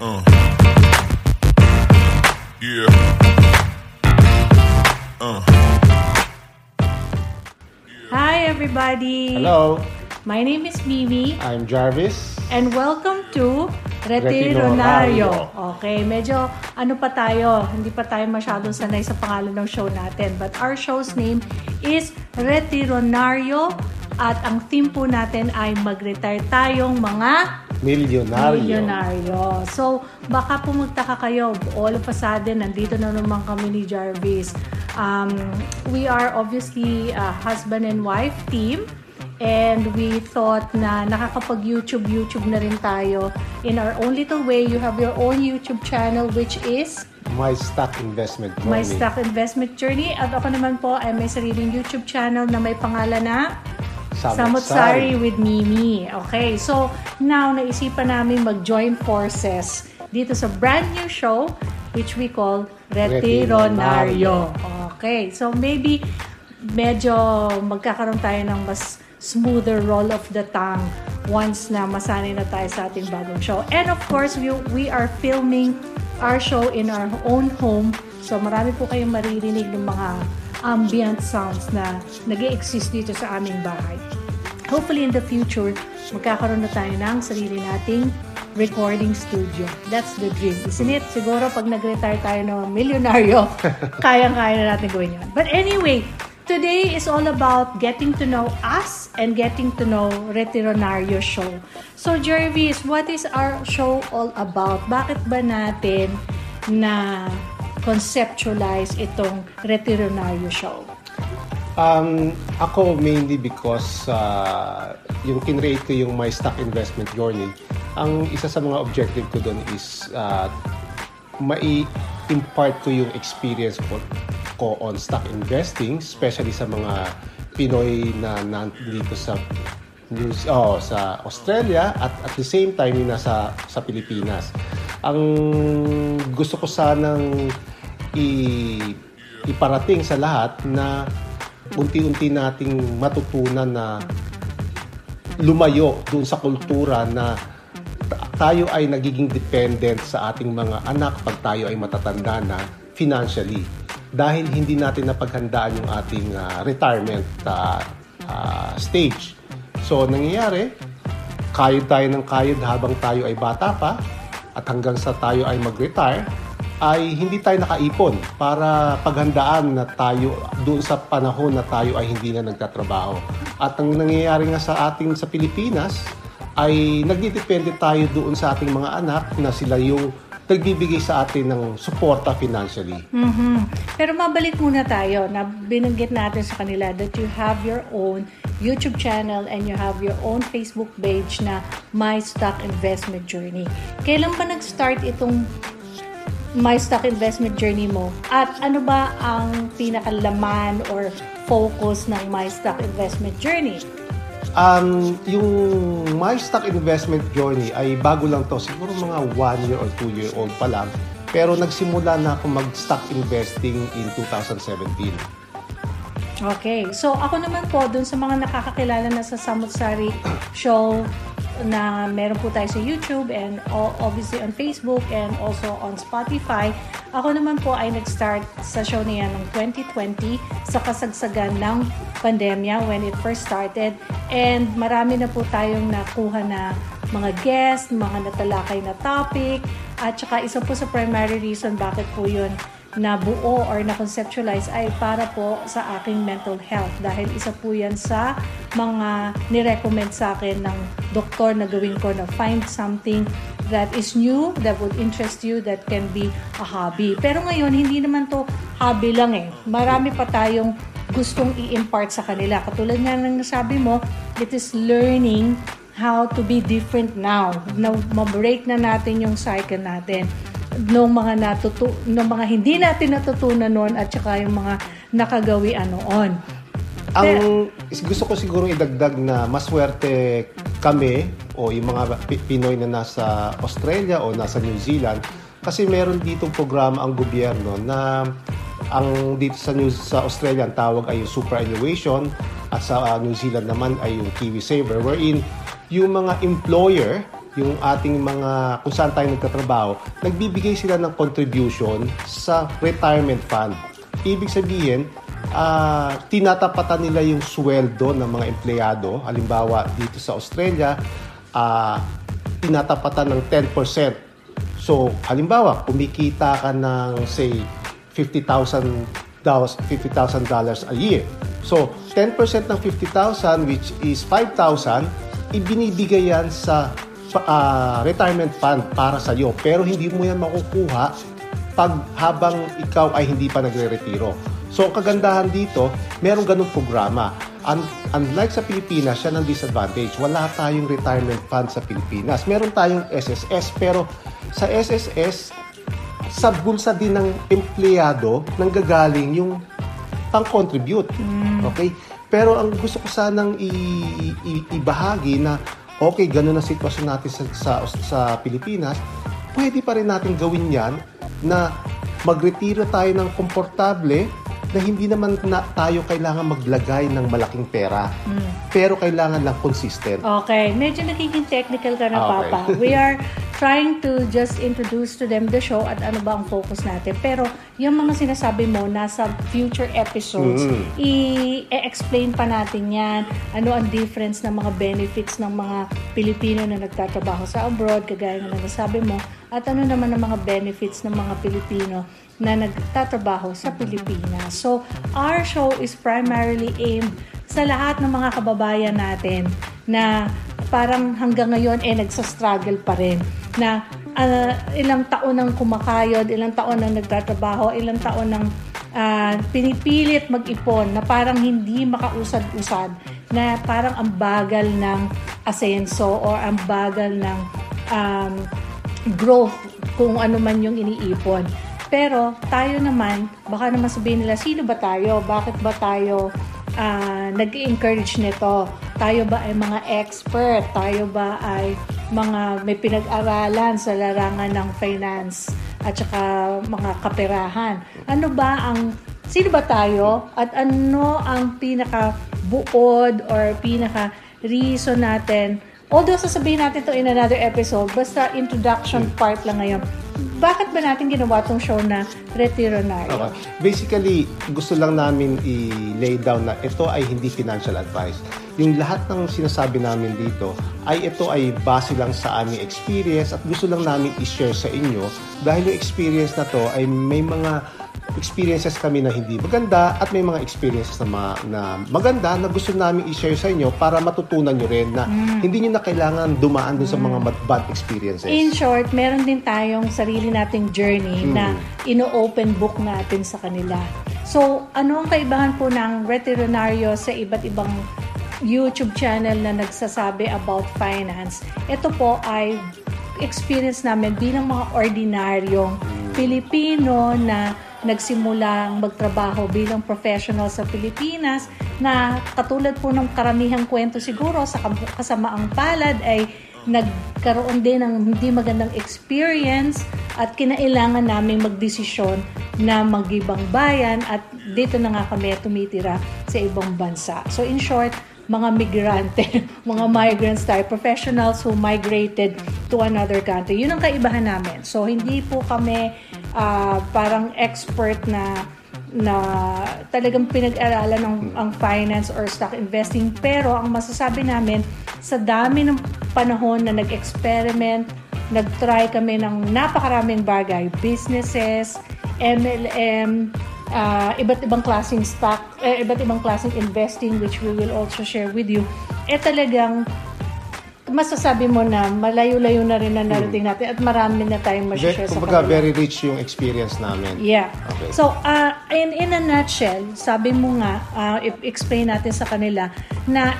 Uh. Yeah. Uh. Hi, everybody. Hello, My name is Mimi, I'm Jarvis. and welcome to Retironario. Okay, medyo ano pa tayo, hindi pa tayo masyadong sanay sa pangalan ng show natin. But our show's name is Retironario at ang theme po natin ay mag-retire tayong mga Milyonaryo. Milyonaryo. So, baka po magtaka kayo, all of a sudden, nandito na naman kami ni Jarvis. Um, we are obviously a husband and wife team. And we thought na nakakapag-YouTube, YouTube na rin tayo. In our own little way, you have your own YouTube channel which is My stock investment journey. My Stock Investment Journey. At ako naman po ay may sariling YouTube channel na may pangalan na Samot-sari with Mimi. Okay, so now naisipan namin mag-join forces dito sa brand new show which we call Retironario. Okay, so maybe medyo magkakaroon tayo ng mas smoother roll of the tongue once na masanay na tayo sa ating bagong show. And of course, we, we are filming our show in our own home. So marami po kayong maririnig ng mga ambient sounds na nag exist dito sa aming bahay. Hopefully in the future, magkakaroon na tayo ng sarili nating recording studio. That's the dream, isn't it? Siguro pag nag-retire tayo ng milyonaryo, kayang-kaya na natin gawin yun. But anyway, today is all about getting to know us and getting to know Retironario Show. So Jervis, what is our show all about? Bakit ba natin na conceptualize itong Retironario Show? Um, ako mainly because uh, yung kinrate ko yung my stock investment journey, ang isa sa mga objective ko doon is uh, mai-impart ko yung experience ko, ko on stock investing, especially sa mga Pinoy na nandito sa news oh, sa Australia at at the same time yung nasa sa Pilipinas. Ang gusto ko sanang i iparating sa lahat na unti-unti nating matutunan na lumayo dun sa kultura na ta- tayo ay nagiging dependent sa ating mga anak pag tayo ay matatanda na financially dahil hindi natin napaghandaan yung ating ah, retirement ah, ah, stage. So, nangyayari, kayod tayo ng kayod habang tayo ay bata pa at hanggang sa tayo ay mag-retire, ay hindi tayo nakaipon para paghandaan na tayo doon sa panahon na tayo ay hindi na nagtatrabaho. At ang nangyayari nga sa ating sa Pilipinas ay nagdidepende tayo doon sa ating mga anak na sila yung nagbibigay sa atin ng suporta financially. Mhm. Pero mabalik muna tayo na binanggit natin sa kanila that you have your own YouTube channel and you have your own Facebook page na My Stock Investment Journey. Kailan ba nag-start itong My Stock Investment Journey mo? At ano ba ang pinakalaman or focus ng My Stock Investment Journey? Um, yung My Stock Investment Journey ay bago lang to, siguro mga one year or two year old pa lang. Pero nagsimula na ako mag-stock investing in 2017. Okay. So, ako naman po, dun sa mga nakakakilala na sa Samutsari Show na meron po tayo sa YouTube and obviously on Facebook and also on Spotify. Ako naman po ay nag-start sa show na yan noong 2020 sa kasagsagan ng pandemya when it first started. And marami na po tayong nakuha na mga guests, mga natalakay na topic. At saka isa po sa primary reason bakit po yun na buo or na conceptualize ay para po sa aking mental health dahil isa po yan sa mga nirecommend sa akin ng doktor na gawin ko na find something that is new, that would interest you, that can be a hobby. Pero ngayon, hindi naman to hobby lang eh. Marami pa tayong gustong i-impart sa kanila. Katulad nga ng nasabi mo, it is learning how to be different now. Na ma-break na natin yung cycle natin nung mga natutu nung mga hindi natin natutunan noon at saka yung mga nakagawian noon. Ang gusto ko siguro idagdag na maswerte kami o yung mga Pinoy na nasa Australia o nasa New Zealand kasi meron ditong programa ang gobyerno na ang dito sa New sa Australia ang tawag ay yung superannuation at sa uh, New Zealand naman ay yung Kiwi Saver wherein yung mga employer yung ating mga kung saan tayo nagtatrabaho, nagbibigay sila ng contribution sa retirement fund. Ibig sabihin, uh, tinatapatan nila yung sweldo ng mga empleyado. Halimbawa, dito sa Australia, uh, tinatapatan ng 10%. So, halimbawa, kumikita ka ng, say, $50,000 $50,000 a year. So, 10% ng 50,000 which is 5,000, ibinibigay yan sa uh, retirement fund para sa iyo. Pero hindi mo yan makukuha pag habang ikaw ay hindi pa nagre-retiro. So, ang kagandahan dito, meron ganung programa. Un- unlike sa Pilipinas, siya ng disadvantage. Wala tayong retirement fund sa Pilipinas. Meron tayong SSS, pero sa SSS, sa bulsa din ng empleyado nanggagaling yung pang-contribute. Mm. Okay? Pero ang gusto ko sanang i- i- ibahagi na okay, ganun ang sitwasyon natin sa, sa, sa Pilipinas, pwede pa rin natin gawin yan na magretiro tayo ng komportable na hindi naman na tayo kailangan maglagay ng malaking pera. Mm. Pero kailangan lang consistent. Okay. Medyo nagiging technical ka na, okay. Papa. We are trying to just introduce to them the show at ano ba ang focus natin. Pero yung mga sinasabi mo, nasa future episodes, mm. i-explain pa natin yan. Ano ang difference ng mga benefits ng mga Pilipino na nagtatrabaho sa abroad, kagaya ng nasabi mo, at ano naman ang mga benefits ng mga Pilipino na nagtatrabaho sa Pilipinas. So, our show is primarily aimed sa lahat ng mga kababayan natin na parang hanggang ngayon eh nagsa-struggle pa rin na uh, ilang taon nang kumakayod, ilang taon nang nagtatrabaho, ilang taon nang uh, pinipilit mag-ipon na parang hindi makausad-usad na parang ang bagal ng asenso or ang bagal ng um, growth kung ano man yung iniipon. Pero tayo naman, baka naman sabihin nila, sino ba tayo? Bakit ba tayo uh, nag-encourage nito? Tayo ba ay mga expert? Tayo ba ay mga may pinag-aralan sa larangan ng finance at saka mga kaperahan? Ano ba ang sino ba tayo? At ano ang pinaka buod or pinaka reason natin? Although sasabihin natin to in another episode, basta introduction part lang ngayon bakit ba natin ginawa tong show na Retiro Nario? Okay. Basically, gusto lang namin i-lay down na ito ay hindi financial advice. Yung lahat ng sinasabi namin dito ay ito ay base lang sa aming experience at gusto lang namin i-share sa inyo dahil yung experience na to ay may mga experiences kami na hindi maganda at may mga experiences na, ma, na maganda na gusto namin i-share sa inyo para matutunan nyo rin na mm. hindi nyo na kailangan dumaan dun sa mga mm. bad experiences. In short, meron din tayong sarili nating journey mm. na ino-open book natin sa kanila. So, ano ang kaibahan po ng veterinaryo sa iba't ibang YouTube channel na nagsasabi about finance? Ito po ay experience namin bilang mga ordinaryong mm. Pilipino na nagsimulang magtrabaho bilang professional sa Pilipinas na katulad po ng karamihang kwento siguro sa kasamaang palad ay nagkaroon din ng hindi magandang experience at kinailangan namin magdesisyon na magibang bayan at dito na nga kami tumitira sa ibang bansa. So in short, mga migrante, mga migrants tayo, professionals who migrated to another country. Yun ang kaibahan namin. So hindi po kami uh, parang expert na na talagang pinag-aralan ng ang finance or stock investing. Pero ang masasabi namin sa dami ng panahon na nag-experiment nag-try kami ng napakaraming bagay. Businesses MLM uh, iba't ibang klaseng stock eh, iba't ibang klaseng investing which we will also share with you. Eh talagang masasabi mo na malayo-layo na rin na narating natin at marami na tayong ma-share sa kanila. very rich yung experience namin. Yeah. Okay. So, uh, in, in a nutshell, sabi mo nga, uh, explain natin sa kanila na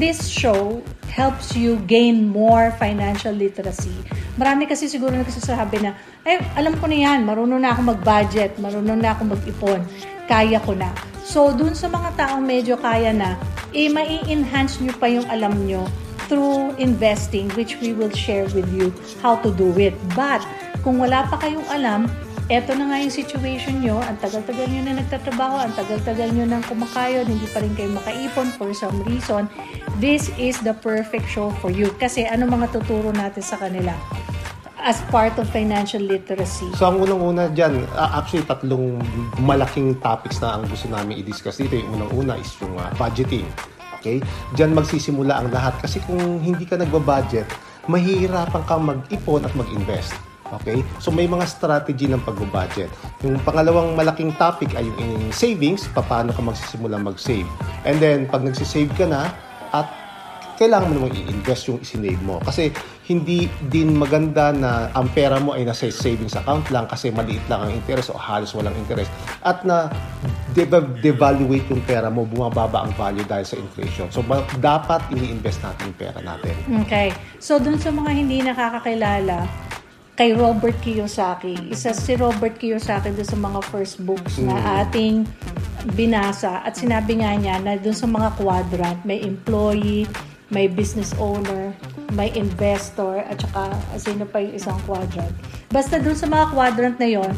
this show helps you gain more financial literacy. Marami kasi siguro nagsasabi na, ay, alam ko na yan, marunong na ako mag-budget, marunong na ako mag-ipon, kaya ko na. So, dun sa mga taong medyo kaya na, eh, mai-enhance nyo pa yung alam nyo through investing, which we will share with you how to do it. But, kung wala pa kayong alam, eto na nga yung situation nyo, ang tagal-tagal nyo na nagtatrabaho, ang tagal-tagal nyo nang kumakayod, hindi pa rin kayo makaipon for some reason, this is the perfect show for you. Kasi ano mga tuturo natin sa kanila? as part of financial literacy? So ang unang-una dyan, actually tatlong malaking topics na ang gusto namin i-discuss dito. Yung unang-una is yung uh, budgeting. Okay? Diyan magsisimula ang lahat kasi kung hindi ka nagba-budget, mahihirapan kang mag-ipon at mag-invest. Okay? So may mga strategy ng pag-budget. Yung pangalawang malaking topic ay yung savings, paano ka magsisimula mag-save. And then pag nagsisave ka na at kailangan mo namang i-invest yung isinave mo. Kasi hindi din maganda na ang pera mo ay nasa savings account lang kasi maliit lang ang interest o halos walang interest. At na devaluate yung pera mo, bumababa ang value dahil sa inflation. So, dapat ini-invest natin yung pera natin. Okay. So, dun sa mga hindi nakakakilala, kay Robert Kiyosaki. Isa si Robert Kiyosaki doon sa mga first books na mm. ating binasa at sinabi nga niya na doon sa mga quadrant may employee, may business owner, may investor, at saka sino pa yung isang quadrant. Basta doon sa mga quadrant na yon,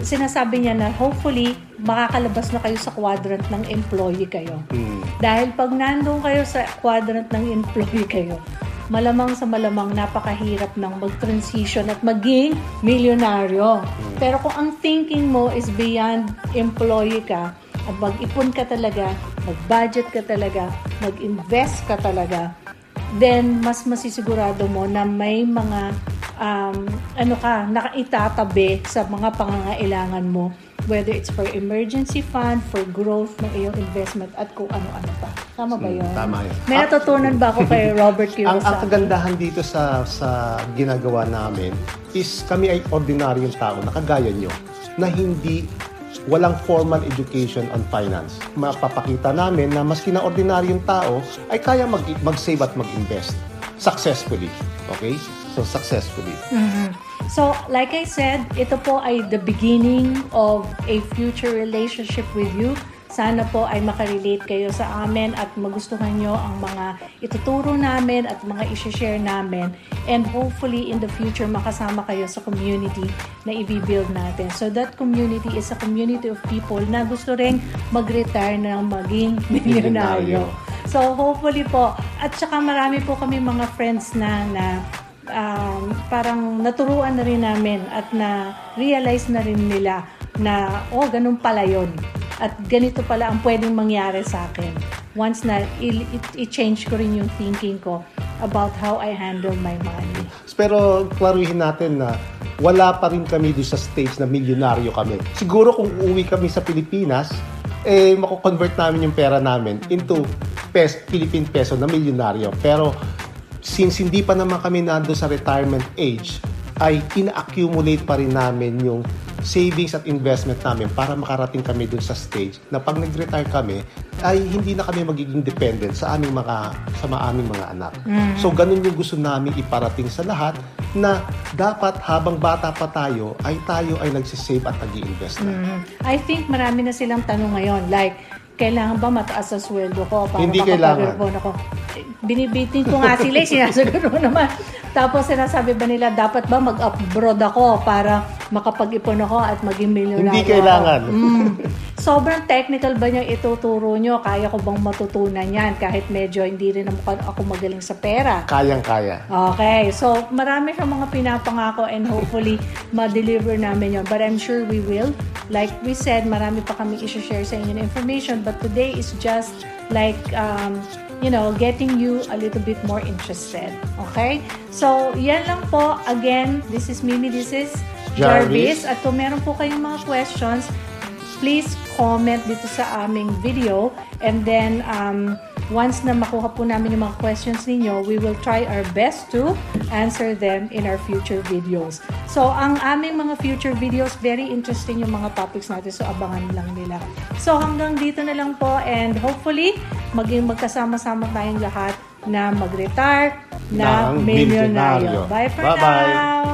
sinasabi niya na hopefully makakalabas na kayo sa quadrant ng employee kayo. Mm. Dahil pag nandun kayo sa quadrant ng employee kayo, malamang sa malamang napakahirap ng mag-transition at maging milyonaryo. Hmm. Pero kung ang thinking mo is beyond employee ka, at mag-ipon ka talaga, mag-budget ka talaga, mag-invest ka talaga, then mas masisigurado mo na may mga um, ano ka, nakaitatabi sa mga pangangailangan mo whether it's for emergency fund, for growth ng iyong investment, at kung ano-ano pa. Tama ba yun? Tama yun. May natutunan ba ako kay Robert Kiyosaki? ang, ang kagandahan dito sa sa ginagawa namin is kami ay ordinaryong tao na kagaya nyo na hindi walang formal education on finance. Mapapakita namin na maski na ordinaryong tao ay kaya mag, mag-save at mag-invest successfully. Okay? So, successfully. Mm-hmm. So, like I said, ito po ay the beginning of a future relationship with you. Sana po ay makarelate kayo sa amin at magustuhan nyo ang mga ituturo namin at mga isi-share namin. And hopefully in the future makasama kayo sa community na i-build natin. So that community is a community of people na gusto rin mag-retire na maging milyonaryo. So hopefully po, at saka marami po kami mga friends na na um, parang naturuan na rin namin at na-realize na rin nila na, oh, ganun pala yun. At ganito pala ang pwedeng mangyari sa akin. Once na i-change ko rin yung thinking ko about how I handle my money. Pero klaruhin natin na wala pa rin kami doon sa stage na milyonaryo kami. Siguro kung uuwi kami sa Pilipinas, eh, mako-convert namin yung pera namin into pes, Philippine peso na milyonaryo. Pero since hindi pa naman kami nando sa retirement age, ay ina-accumulate pa rin namin yung savings at investment namin para makarating kami dun sa stage na pag nag-retire kami, ay hindi na kami magiging dependent sa aming mga sa aming mga anak. Mm-hmm. So ganun yung gusto namin iparating sa lahat na dapat habang bata pa tayo ay tayo ay nagsisave at nag-iinvest na. Mm-hmm. I think marami na silang tanong ngayon like kailangan ba mataas sa sweldo ko para Hindi kailangan. ako? Binibitin ko nga sila, eh, sinasagot mo naman. Tapos sinasabi ba nila, dapat ba mag-abroad ako para makapag-ipon ako at maging milyonaryo Hindi kailangan. Mm. Sobrang technical ba niya ituturo nyo? Kaya ko bang matutunan yan kahit medyo hindi rin ako magaling sa pera? Kayang-kaya. Okay. So, marami siyang mga pinapangako and hopefully ma-deliver namin yon But I'm sure we will. Like we said, marami pa kami i-share sa inyo na information. But today is just like um, you know, getting you a little bit more interested. Okay? So, yan lang po. Again, this is Mimi, this is Jarvis. Jarvis. At kung meron po kayong mga questions, please comment dito sa aming video. And then, um, once na makuha po namin yung mga questions ninyo, we will try our best to answer them in our future videos. So, ang aming mga future videos, very interesting yung mga topics natin. So, abangan lang nila. So, hanggang dito na lang po and hopefully, maging magkasama-sama tayong lahat na mag-retire na milyonaryo. milyonaryo. Bye for Bye-bye. now!